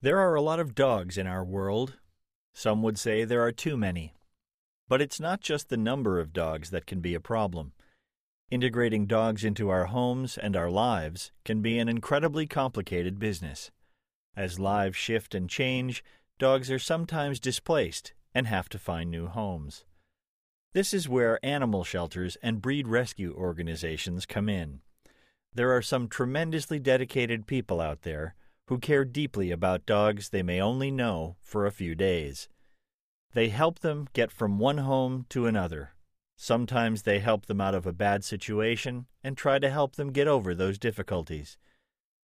There are a lot of dogs in our world. Some would say there are too many. But it's not just the number of dogs that can be a problem. Integrating dogs into our homes and our lives can be an incredibly complicated business. As lives shift and change, dogs are sometimes displaced and have to find new homes. This is where animal shelters and breed rescue organizations come in. There are some tremendously dedicated people out there who care deeply about dogs they may only know for a few days. They help them get from one home to another. Sometimes they help them out of a bad situation and try to help them get over those difficulties.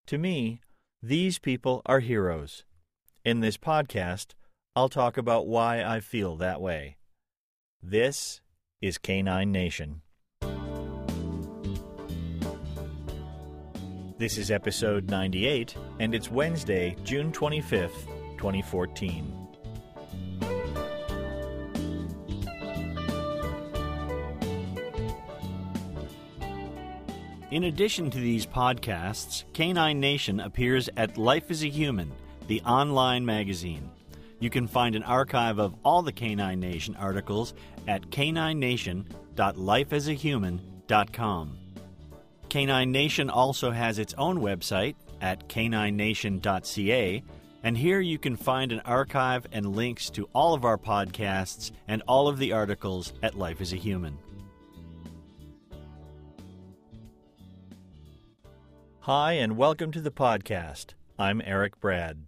To me, these people are heroes. In this podcast, I'll talk about why I feel that way. This is Canine Nation. This is episode 98, and it's Wednesday, June 25th, 2014. In addition to these podcasts, Canine Nation appears at Life as a Human, the online magazine. You can find an archive of all the Canine Nation articles at caninenation.lifeasahuman.com. Canine Nation also has its own website at caninenation.ca, and here you can find an archive and links to all of our podcasts and all of the articles at Life as a Human. Hi, and welcome to the podcast. I'm Eric Brad.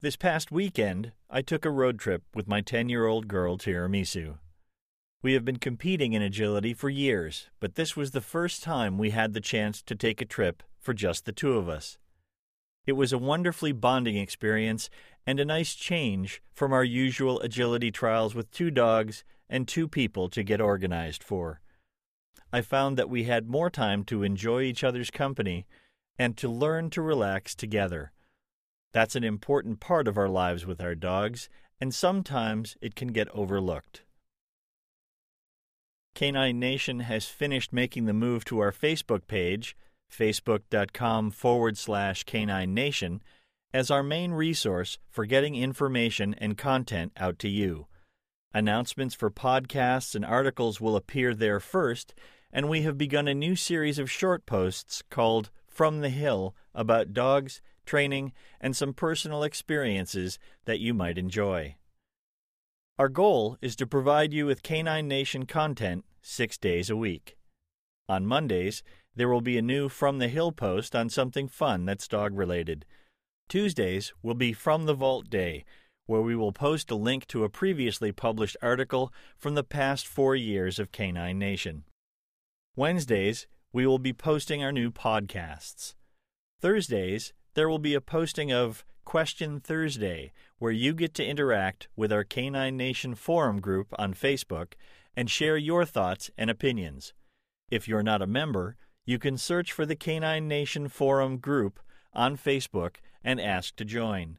This past weekend, I took a road trip with my 10 year old girl, Tiramisu. We have been competing in agility for years, but this was the first time we had the chance to take a trip for just the two of us. It was a wonderfully bonding experience and a nice change from our usual agility trials with two dogs and two people to get organized for. I found that we had more time to enjoy each other's company and to learn to relax together. That's an important part of our lives with our dogs, and sometimes it can get overlooked. Canine Nation has finished making the move to our Facebook page, facebook.com forward slash canine nation, as our main resource for getting information and content out to you. Announcements for podcasts and articles will appear there first, and we have begun a new series of short posts called From the Hill about dogs, training, and some personal experiences that you might enjoy. Our goal is to provide you with Canine Nation content six days a week. On Mondays, there will be a new From the Hill post on something fun that's dog related. Tuesdays will be From the Vault Day, where we will post a link to a previously published article from the past four years of Canine Nation. Wednesdays, we will be posting our new podcasts. Thursdays, there will be a posting of Question Thursday, where you get to interact with our Canine Nation forum group on Facebook and share your thoughts and opinions. If you're not a member, you can search for the Canine Nation forum group on Facebook and ask to join.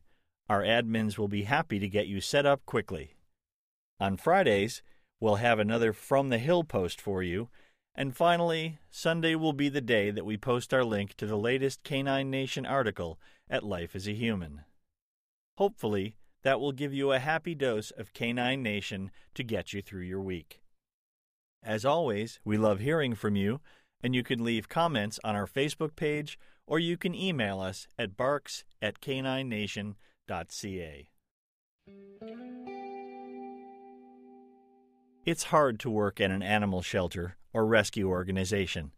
Our admins will be happy to get you set up quickly. On Fridays, we'll have another From the Hill post for you. And finally, Sunday will be the day that we post our link to the latest Canine Nation article at Life as a Human. Hopefully, that will give you a happy dose of Canine Nation to get you through your week. As always, we love hearing from you, and you can leave comments on our Facebook page or you can email us at barks at caninenation.ca. It's hard to work at an animal shelter or rescue organization.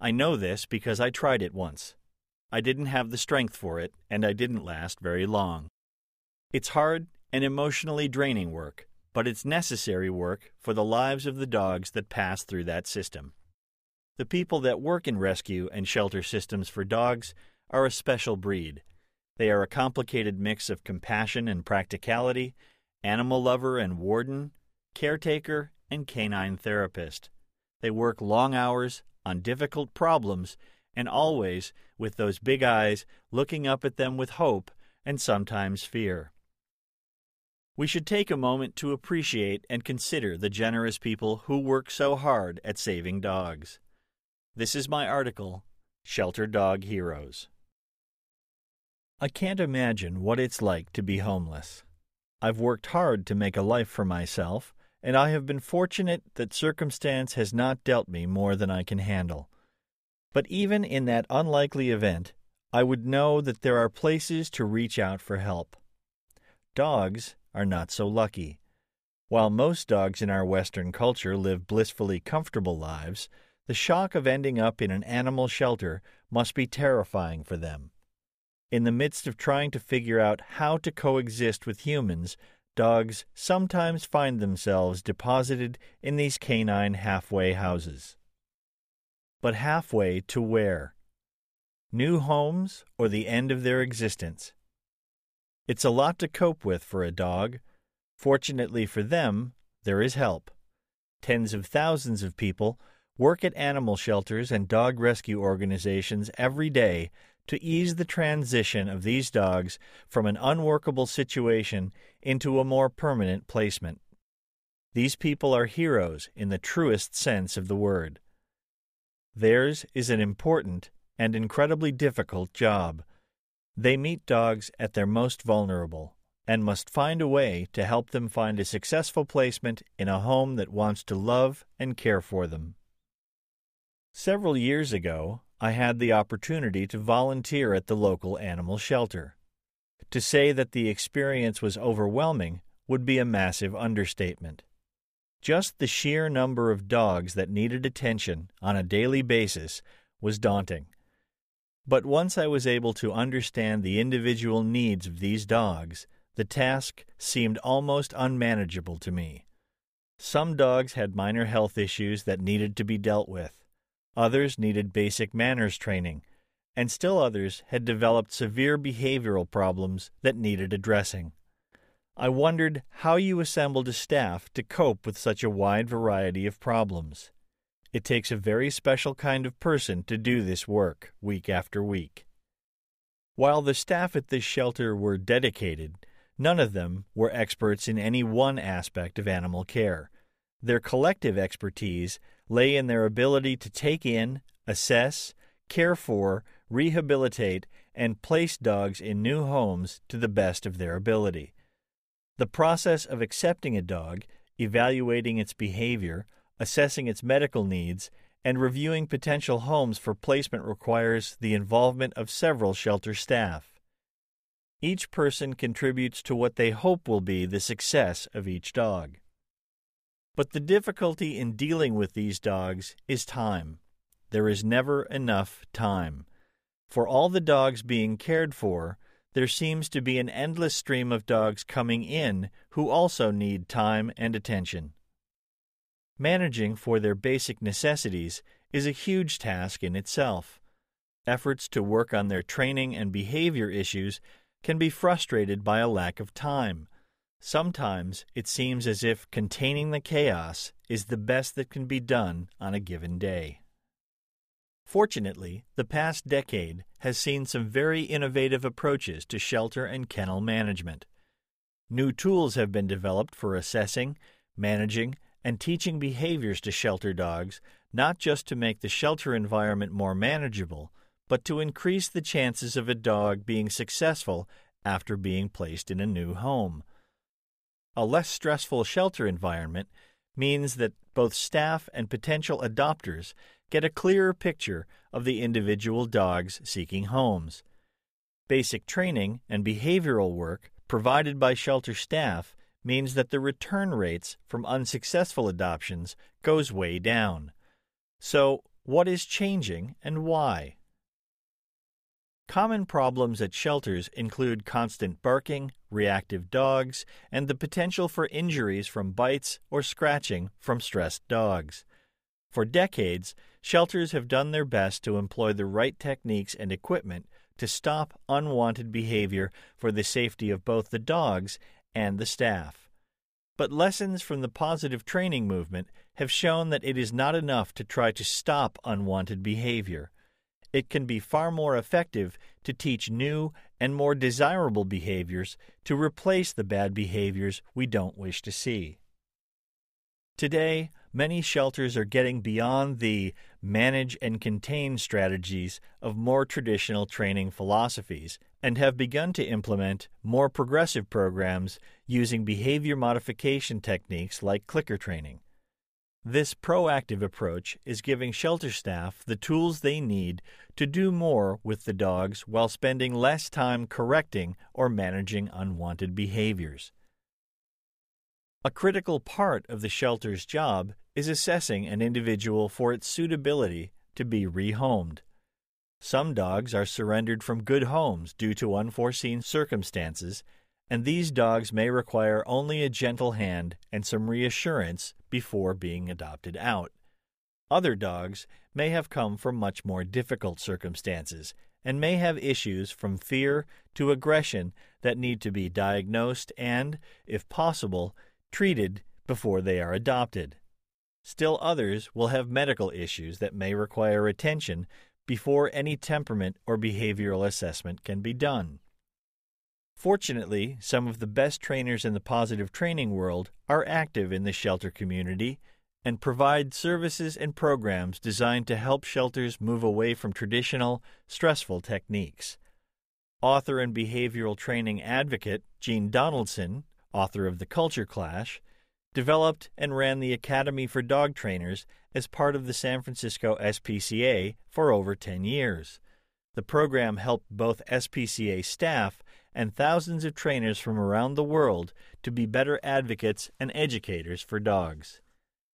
I know this because I tried it once. I didn't have the strength for it, and I didn't last very long. It's hard and emotionally draining work, but it's necessary work for the lives of the dogs that pass through that system. The people that work in rescue and shelter systems for dogs are a special breed. They are a complicated mix of compassion and practicality, animal lover and warden, caretaker, and canine therapist. They work long hours on difficult problems and always with those big eyes looking up at them with hope and sometimes fear. We should take a moment to appreciate and consider the generous people who work so hard at saving dogs. This is my article, Shelter Dog Heroes. I can't imagine what it's like to be homeless. I've worked hard to make a life for myself, and I have been fortunate that circumstance has not dealt me more than I can handle. But even in that unlikely event, I would know that there are places to reach out for help. Dogs are not so lucky. While most dogs in our Western culture live blissfully comfortable lives, the shock of ending up in an animal shelter must be terrifying for them. In the midst of trying to figure out how to coexist with humans, dogs sometimes find themselves deposited in these canine halfway houses. But halfway to where? New homes or the end of their existence? It's a lot to cope with for a dog. Fortunately for them, there is help. Tens of thousands of people work at animal shelters and dog rescue organizations every day to ease the transition of these dogs from an unworkable situation into a more permanent placement. These people are heroes in the truest sense of the word. Theirs is an important and incredibly difficult job. They meet dogs at their most vulnerable and must find a way to help them find a successful placement in a home that wants to love and care for them. Several years ago, I had the opportunity to volunteer at the local animal shelter. To say that the experience was overwhelming would be a massive understatement. Just the sheer number of dogs that needed attention on a daily basis was daunting. But once I was able to understand the individual needs of these dogs, the task seemed almost unmanageable to me. Some dogs had minor health issues that needed to be dealt with. Others needed basic manners training, and still others had developed severe behavioral problems that needed addressing. I wondered how you assembled a staff to cope with such a wide variety of problems. It takes a very special kind of person to do this work week after week. While the staff at this shelter were dedicated, none of them were experts in any one aspect of animal care. Their collective expertise lay in their ability to take in, assess, care for, rehabilitate, and place dogs in new homes to the best of their ability. The process of accepting a dog, evaluating its behavior, assessing its medical needs, and reviewing potential homes for placement requires the involvement of several shelter staff. Each person contributes to what they hope will be the success of each dog. But the difficulty in dealing with these dogs is time. There is never enough time. For all the dogs being cared for, there seems to be an endless stream of dogs coming in who also need time and attention. Managing for their basic necessities is a huge task in itself. Efforts to work on their training and behavior issues can be frustrated by a lack of time. Sometimes it seems as if containing the chaos is the best that can be done on a given day. Fortunately, the past decade has seen some very innovative approaches to shelter and kennel management. New tools have been developed for assessing, managing, and teaching behaviors to shelter dogs, not just to make the shelter environment more manageable, but to increase the chances of a dog being successful after being placed in a new home. A less stressful shelter environment means that both staff and potential adopters get a clearer picture of the individual dogs seeking homes. Basic training and behavioral work provided by shelter staff means that the return rates from unsuccessful adoptions goes way down. So, what is changing and why? Common problems at shelters include constant barking, reactive dogs, and the potential for injuries from bites or scratching from stressed dogs. For decades, shelters have done their best to employ the right techniques and equipment to stop unwanted behavior for the safety of both the dogs and the staff. But lessons from the positive training movement have shown that it is not enough to try to stop unwanted behavior. It can be far more effective to teach new and more desirable behaviors to replace the bad behaviors we don't wish to see. Today, many shelters are getting beyond the manage and contain strategies of more traditional training philosophies and have begun to implement more progressive programs using behavior modification techniques like clicker training. This proactive approach is giving shelter staff the tools they need to do more with the dogs while spending less time correcting or managing unwanted behaviors. A critical part of the shelter's job is assessing an individual for its suitability to be rehomed. Some dogs are surrendered from good homes due to unforeseen circumstances, and these dogs may require only a gentle hand and some reassurance before being adopted out. Other dogs may have come from much more difficult circumstances and may have issues from fear to aggression that need to be diagnosed and, if possible, treated before they are adopted. Still others will have medical issues that may require attention before any temperament or behavioral assessment can be done. Fortunately, some of the best trainers in the positive training world are active in the shelter community and provide services and programs designed to help shelters move away from traditional, stressful techniques. Author and behavioral training advocate Jean Donaldson, author of The Culture Clash, developed and ran the Academy for Dog Trainers as part of the San Francisco SPCA for over 10 years. The program helped both SPCA staff and thousands of trainers from around the world to be better advocates and educators for dogs.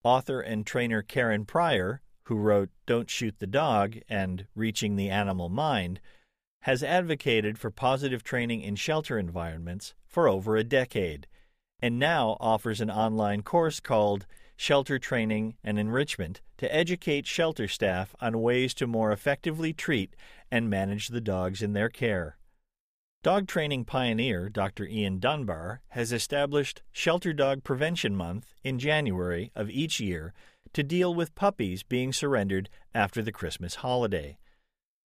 Author and trainer Karen Pryor, who wrote Don't Shoot the Dog and Reaching the Animal Mind, has advocated for positive training in shelter environments for over a decade and now offers an online course called Shelter Training and Enrichment to educate shelter staff on ways to more effectively treat and manage the dogs in their care. Dog training pioneer Dr. Ian Dunbar has established Shelter Dog Prevention Month in January of each year to deal with puppies being surrendered after the Christmas holiday.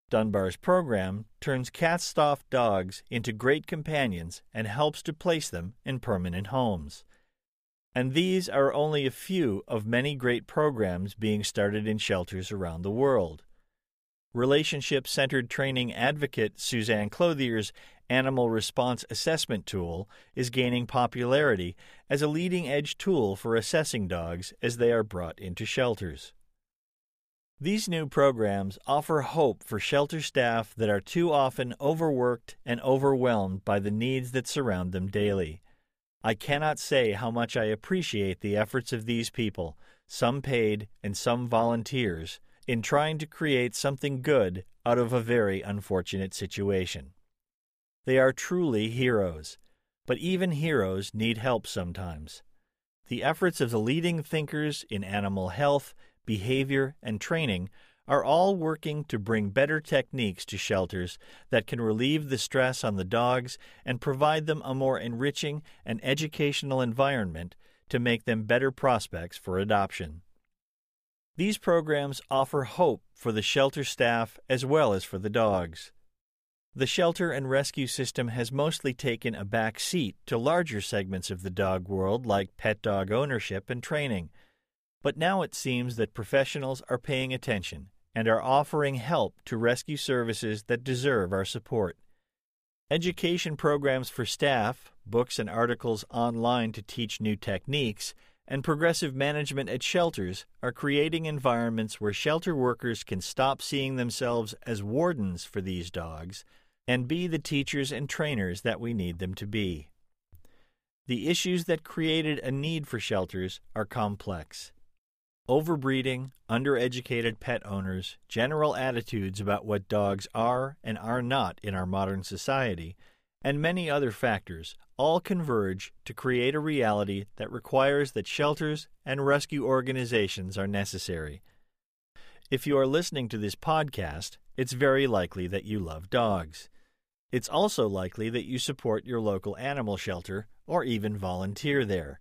Dunbar's program turns cast-off dogs into great companions and helps to place them in permanent homes. And these are only a few of many great programs being started in shelters around the world. Relationship centered training advocate Suzanne Clothier's Animal Response Assessment Tool is gaining popularity as a leading edge tool for assessing dogs as they are brought into shelters. These new programs offer hope for shelter staff that are too often overworked and overwhelmed by the needs that surround them daily. I cannot say how much I appreciate the efforts of these people, some paid and some volunteers, in trying to create something good out of a very unfortunate situation. They are truly heroes, but even heroes need help sometimes. The efforts of the leading thinkers in animal health behavior, and training are all working to bring better techniques to shelters that can relieve the stress on the dogs and provide them a more enriching and educational environment to make them better prospects for adoption. These programs offer hope for the shelter staff as well as for the dogs. The shelter and rescue system has mostly taken a back seat to larger segments of the dog world like pet dog ownership and training but now it seems that professionals are paying attention and are offering help to rescue services that deserve our support. Education programs for staff, books and articles online to teach new techniques, and progressive management at shelters are creating environments where shelter workers can stop seeing themselves as wardens for these dogs and be the teachers and trainers that we need them to be. The issues that created a need for shelters are complex overbreeding, undereducated pet owners, general attitudes about what dogs are and are not in our modern society, and many other factors all converge to create a reality that requires that shelters and rescue organizations are necessary. If you are listening to this podcast, it's very likely that you love dogs. It's also likely that you support your local animal shelter or even volunteer there.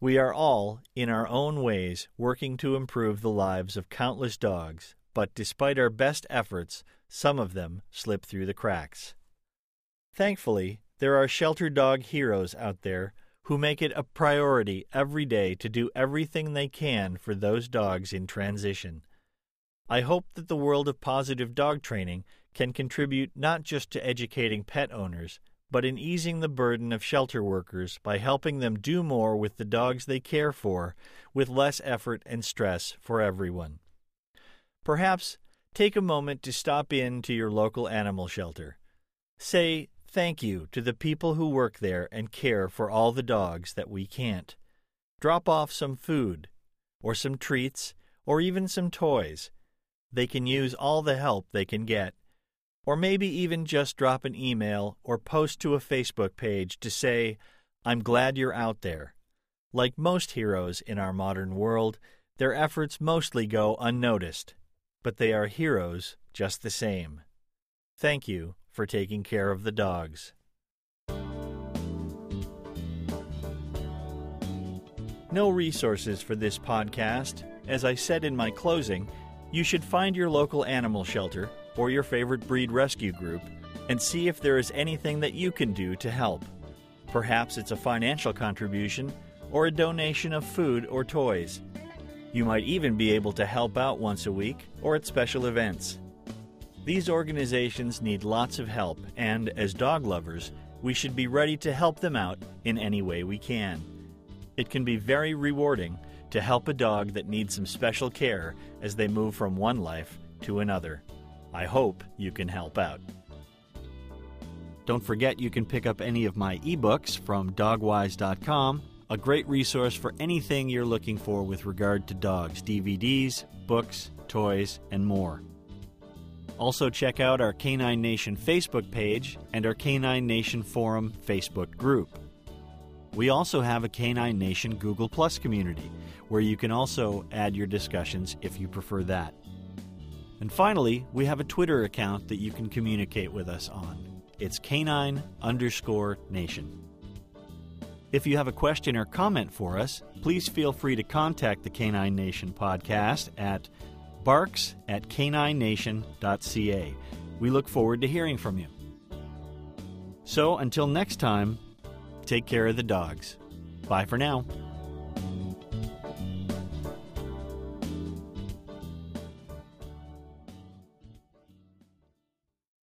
We are all, in our own ways, working to improve the lives of countless dogs, but despite our best efforts, some of them slip through the cracks. Thankfully, there are shelter dog heroes out there who make it a priority every day to do everything they can for those dogs in transition. I hope that the world of positive dog training can contribute not just to educating pet owners, but in easing the burden of shelter workers by helping them do more with the dogs they care for with less effort and stress for everyone. Perhaps take a moment to stop in to your local animal shelter. Say thank you to the people who work there and care for all the dogs that we can't. Drop off some food, or some treats, or even some toys. They can use all the help they can get. Or maybe even just drop an email or post to a Facebook page to say, I'm glad you're out there. Like most heroes in our modern world, their efforts mostly go unnoticed, but they are heroes just the same. Thank you for taking care of the dogs. No resources for this podcast. As I said in my closing, you should find your local animal shelter or your favorite breed rescue group and see if there is anything that you can do to help. Perhaps it's a financial contribution or a donation of food or toys. You might even be able to help out once a week or at special events. These organizations need lots of help, and as dog lovers, we should be ready to help them out in any way we can. It can be very rewarding to help a dog that needs some special care as they move from one life to another. I hope you can help out. Don't forget you can pick up any of my ebooks from dogwise.com, a great resource for anything you're looking for with regard to dogs DVDs, books, toys, and more. Also, check out our Canine Nation Facebook page and our Canine Nation Forum Facebook group. We also have a Canine Nation Google Plus community where you can also add your discussions if you prefer that. And finally, we have a Twitter account that you can communicate with us on. It's canine underscore nation. If you have a question or comment for us, please feel free to contact the Canine Nation podcast at barks at caninenation.ca. We look forward to hearing from you. So until next time, take care of the dogs. Bye for now.